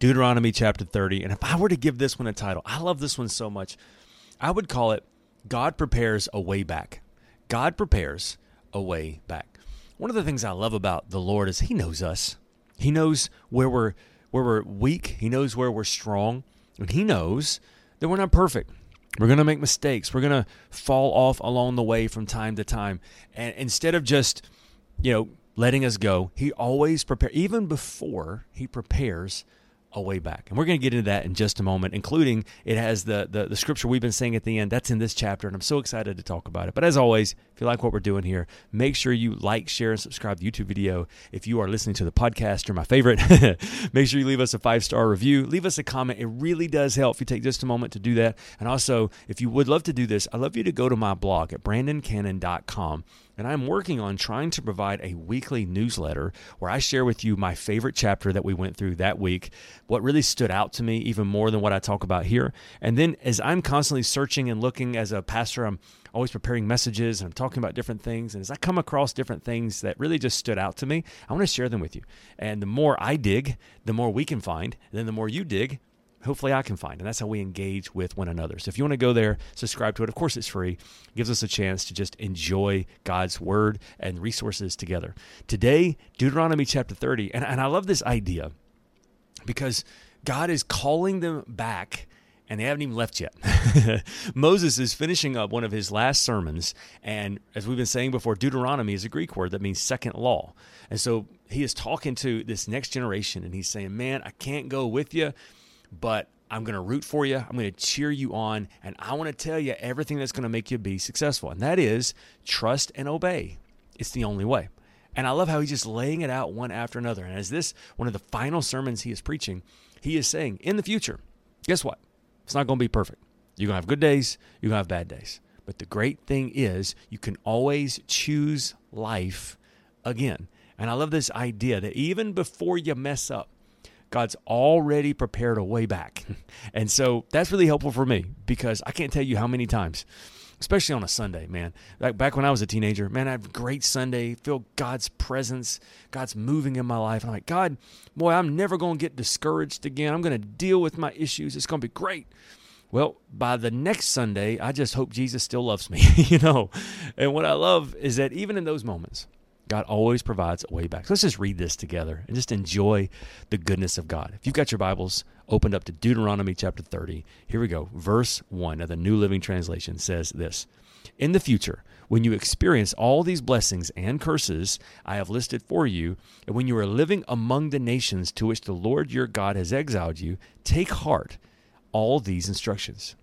Deuteronomy chapter 30. And if I were to give this one a title, I love this one so much. I would call it God Prepares a Way Back. God prepares a way back. One of the things I love about the Lord is He knows us. He knows where we're where we're weak. He knows where we're strong. And He knows that we're not perfect. We're going to make mistakes. We're going to fall off along the way from time to time. And instead of just, you know, letting us go, He always prepares, even before He prepares a way back. And we're going to get into that in just a moment, including it has the, the, the scripture we've been saying at the end. That's in this chapter, and I'm so excited to talk about it. But as always, if you like what we're doing here, make sure you like, share, and subscribe to the YouTube video. If you are listening to the podcast, you're my favorite. make sure you leave us a five star review. Leave us a comment. It really does help if you take just a moment to do that. And also, if you would love to do this, I'd love you to go to my blog at brandoncannon.com and I'm working on trying to provide a weekly newsletter where I share with you my favorite chapter that we went through that week, what really stood out to me even more than what I talk about here. And then as I'm constantly searching and looking as a pastor, I'm always preparing messages and I'm talking about different things. And as I come across different things that really just stood out to me, I want to share them with you. And the more I dig, the more we can find. And then the more you dig, hopefully I can find. And that's how we engage with one another. So if you want to go there, subscribe to it. Of course, it's free. It gives us a chance to just enjoy God's word and resources together. Today, Deuteronomy chapter 30. And, and I love this idea because God is calling them back. And they haven't even left yet. Moses is finishing up one of his last sermons. And as we've been saying before, Deuteronomy is a Greek word that means second law. And so he is talking to this next generation and he's saying, Man, I can't go with you but I'm going to root for you. I'm going to cheer you on. And I want to tell you everything that's going to make you be successful. And that is trust and obey. It's the only way. And I love how he's just laying it out one after another. And as this, one of the final sermons he is preaching, he is saying, in the future, guess what? It's not going to be perfect. You're going to have good days, you're going to have bad days. But the great thing is, you can always choose life again. And I love this idea that even before you mess up, God's already prepared a way back. and so that's really helpful for me because I can't tell you how many times, especially on a Sunday, man. Like back when I was a teenager, man, I have a great Sunday, feel God's presence, God's moving in my life. I'm like, God, boy, I'm never going to get discouraged again. I'm going to deal with my issues. It's going to be great. Well, by the next Sunday, I just hope Jesus still loves me, you know. And what I love is that even in those moments, God always provides a way back. So let's just read this together and just enjoy the goodness of God. If you've got your Bibles opened up to Deuteronomy chapter 30, here we go. Verse 1 of the New Living Translation says this In the future, when you experience all these blessings and curses I have listed for you, and when you are living among the nations to which the Lord your God has exiled you, take heart all these instructions.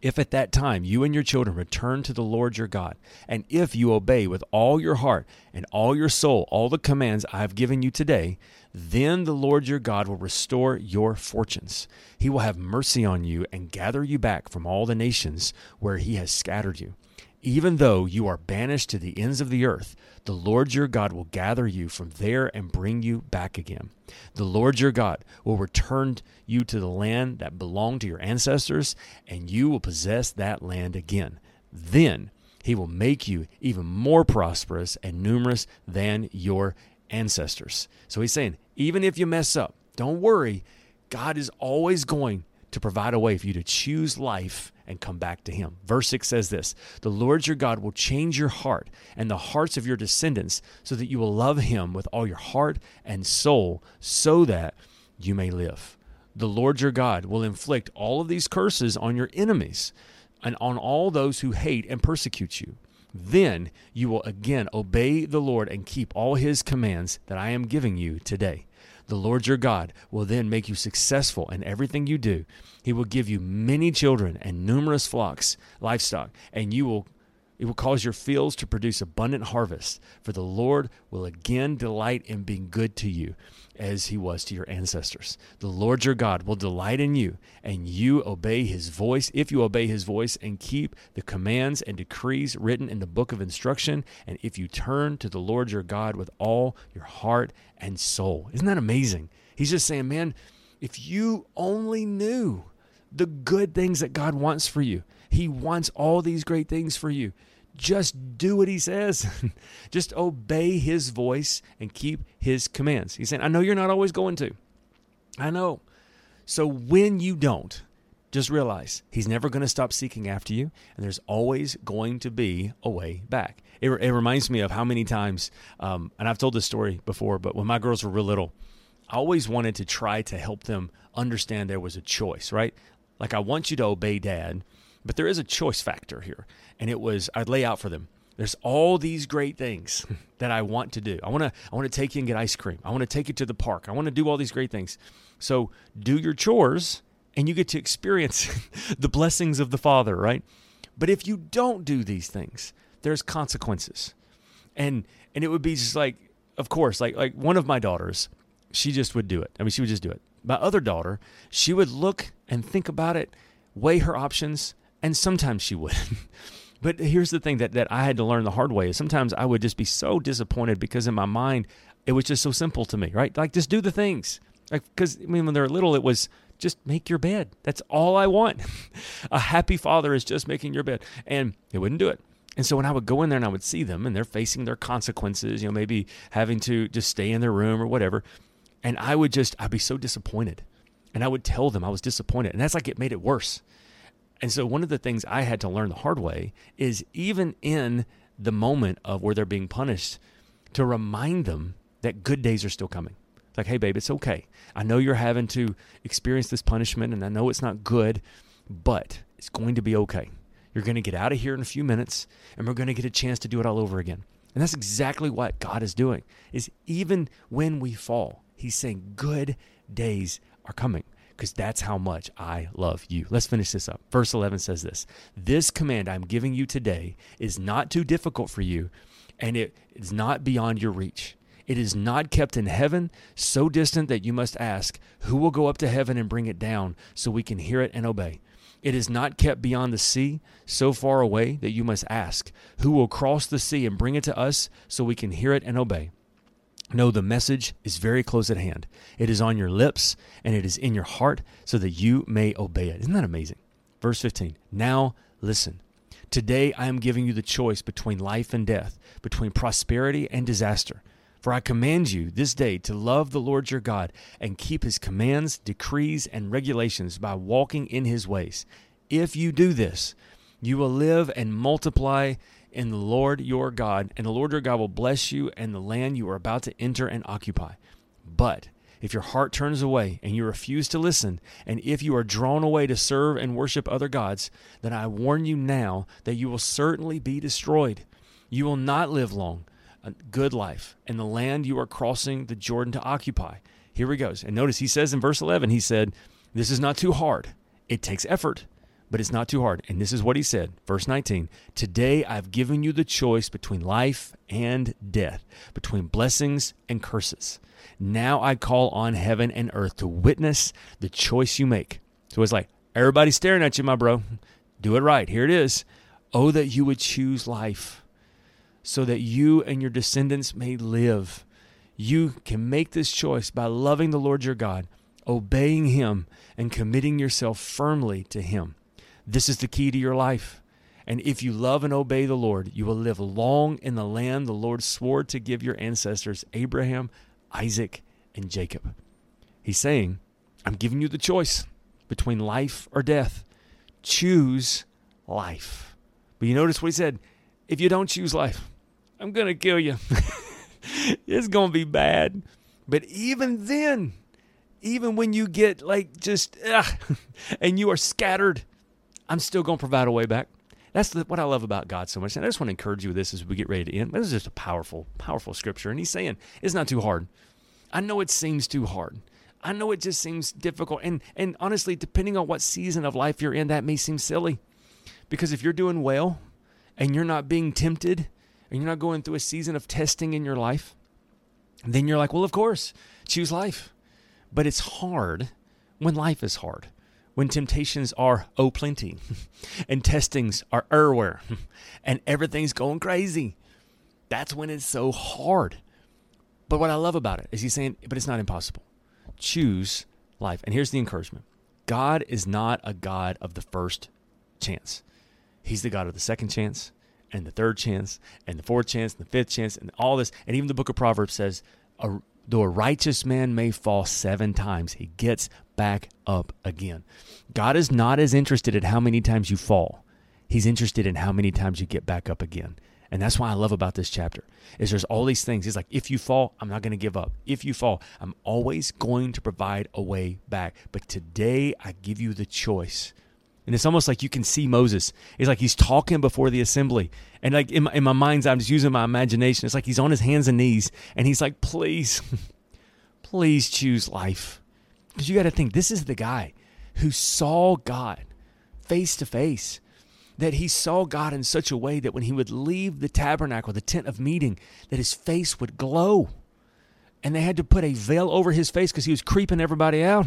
If at that time you and your children return to the Lord your God, and if you obey with all your heart and all your soul all the commands I have given you today, then the Lord your God will restore your fortunes. He will have mercy on you and gather you back from all the nations where he has scattered you even though you are banished to the ends of the earth, the Lord your God will gather you from there and bring you back again. The Lord your God will return you to the land that belonged to your ancestors, and you will possess that land again. Then he will make you even more prosperous and numerous than your ancestors. So he's saying, even if you mess up, don't worry. God is always going to provide a way for you to choose life and come back to Him. Verse 6 says this The Lord your God will change your heart and the hearts of your descendants so that you will love Him with all your heart and soul so that you may live. The Lord your God will inflict all of these curses on your enemies and on all those who hate and persecute you. Then you will again obey the Lord and keep all his commands that I am giving you today. The Lord your God will then make you successful in everything you do. He will give you many children and numerous flocks, livestock, and you will It will cause your fields to produce abundant harvest, for the Lord will again delight in being good to you as he was to your ancestors. The Lord your God will delight in you, and you obey his voice, if you obey his voice and keep the commands and decrees written in the book of instruction, and if you turn to the Lord your God with all your heart and soul. Isn't that amazing? He's just saying, man, if you only knew the good things that God wants for you, he wants all these great things for you. Just do what he says. Just obey his voice and keep his commands. He's saying, I know you're not always going to. I know. So when you don't, just realize he's never going to stop seeking after you, and there's always going to be a way back. It, it reminds me of how many times, um, and I've told this story before, but when my girls were real little, I always wanted to try to help them understand there was a choice, right? Like, I want you to obey dad, but there is a choice factor here. And it was, I'd lay out for them. There's all these great things that I want to do. I want to I want to take you and get ice cream. I want to take you to the park. I want to do all these great things. So do your chores and you get to experience the blessings of the Father, right? But if you don't do these things, there's consequences. And and it would be just like of course, like like one of my daughters, she just would do it. I mean, she would just do it. My other daughter, she would look and think about it, weigh her options, and sometimes she would. but here's the thing that, that I had to learn the hard way is sometimes I would just be so disappointed because in my mind it was just so simple to me, right? Like just do the things. Like because I mean when they're little it was just make your bed. That's all I want. a happy father is just making your bed. And they wouldn't do it. And so when I would go in there and I would see them and they're facing their consequences, you know, maybe having to just stay in their room or whatever, and I would just I'd be so disappointed. And I would tell them I was disappointed. And that's like it made it worse. And so one of the things I had to learn the hard way is even in the moment of where they're being punished, to remind them that good days are still coming. It's like, hey, babe, it's okay. I know you're having to experience this punishment, and I know it's not good, but it's going to be okay. You're going to get out of here in a few minutes, and we're going to get a chance to do it all over again. And that's exactly what God is doing. Is even when we fall, He's saying good days are coming because that's how much I love you. Let's finish this up. Verse 11 says this This command I'm giving you today is not too difficult for you, and it is not beyond your reach. It is not kept in heaven, so distant that you must ask, Who will go up to heaven and bring it down so we can hear it and obey? It is not kept beyond the sea, so far away that you must ask, Who will cross the sea and bring it to us so we can hear it and obey? No, the message is very close at hand. It is on your lips and it is in your heart so that you may obey it. Isn't that amazing? Verse 15. Now listen. Today I am giving you the choice between life and death, between prosperity and disaster. For I command you this day to love the Lord your God and keep his commands, decrees, and regulations by walking in his ways. If you do this, you will live and multiply in the Lord your God, and the Lord your God will bless you and the land you are about to enter and occupy. But if your heart turns away and you refuse to listen, and if you are drawn away to serve and worship other gods, then I warn you now that you will certainly be destroyed. You will not live long, a good life, in the land you are crossing the Jordan to occupy. Here he goes. And notice he says in verse 11, he said, This is not too hard. It takes effort but it's not too hard. And this is what he said, verse 19 Today I've given you the choice between life and death, between blessings and curses. Now I call on heaven and earth to witness the choice you make. So it's like, everybody's staring at you, my bro. Do it right. Here it is. Oh, that you would choose life so that you and your descendants may live. You can make this choice by loving the Lord your God, obeying Him, and committing yourself firmly to Him. This is the key to your life. And if you love and obey the Lord, you will live long in the land the Lord swore to give your ancestors, Abraham, Isaac, and Jacob. He's saying, I'm giving you the choice between life or death. Choose life. But you notice what he said if you don't choose life, I'm going to kill you. it's going to be bad. But even then, even when you get like just, ugh, and you are scattered, I'm still going to provide a way back. That's what I love about God so much. And I just want to encourage you with this as we get ready to end. This is just a powerful, powerful scripture. And he's saying it's not too hard. I know it seems too hard. I know it just seems difficult. And, and honestly, depending on what season of life you're in, that may seem silly. Because if you're doing well and you're not being tempted and you're not going through a season of testing in your life, then you're like, well, of course, choose life. But it's hard when life is hard, when temptations are oh plenty, and testings are everywhere, and everything's going crazy. That's when it's so hard. But what I love about it is he's saying, but it's not impossible. Choose life. And here's the encouragement God is not a God of the first chance, He's the God of the second chance, and the third chance, and the fourth chance, and the fifth chance, and all this. And even the book of Proverbs says, a, though a righteous man may fall seven times, he gets back up again. God is not as interested in how many times you fall. He's interested in how many times you get back up again. And that's why I love about this chapter is there's all these things. He's like, if you fall, I'm not going to give up. If you fall, I'm always going to provide a way back. But today I give you the choice. And it's almost like you can see Moses. It's like he's talking before the assembly. And like in my, in my mind's I'm just using my imagination. It's like he's on his hands and knees and he's like, please, please choose life. Because you got to think, this is the guy who saw God face to face that he saw God in such a way that when he would leave the tabernacle, the tent of meeting, that his face would glow. And they had to put a veil over his face because he was creeping everybody out.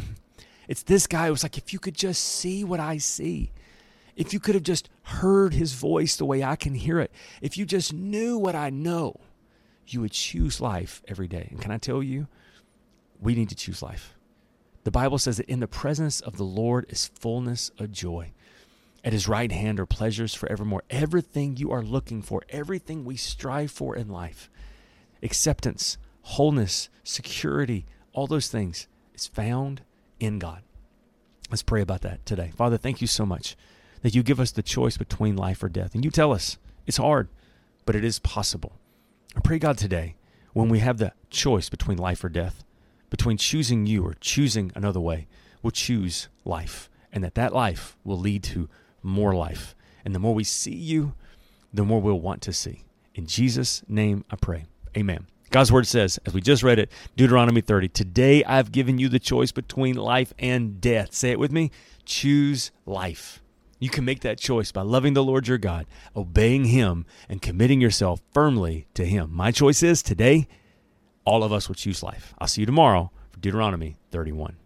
It's this guy who was like, if you could just see what I see, if you could have just heard his voice the way I can hear it, if you just knew what I know, you would choose life every day. And can I tell you, we need to choose life. The Bible says that in the presence of the Lord is fullness of joy. At his right hand are pleasures forevermore. Everything you are looking for, everything we strive for in life, acceptance, wholeness, security, all those things is found in God. Let's pray about that today. Father, thank you so much that you give us the choice between life or death. And you tell us it's hard, but it is possible. I pray, God, today, when we have the choice between life or death, between choosing you or choosing another way, we'll choose life, and that that life will lead to more life. And the more we see you, the more we'll want to see. In Jesus' name I pray. Amen. God's word says, as we just read it, Deuteronomy 30, today I've given you the choice between life and death. Say it with me choose life. You can make that choice by loving the Lord your God, obeying Him, and committing yourself firmly to Him. My choice is today, all of us will choose life. I'll see you tomorrow for Deuteronomy 31.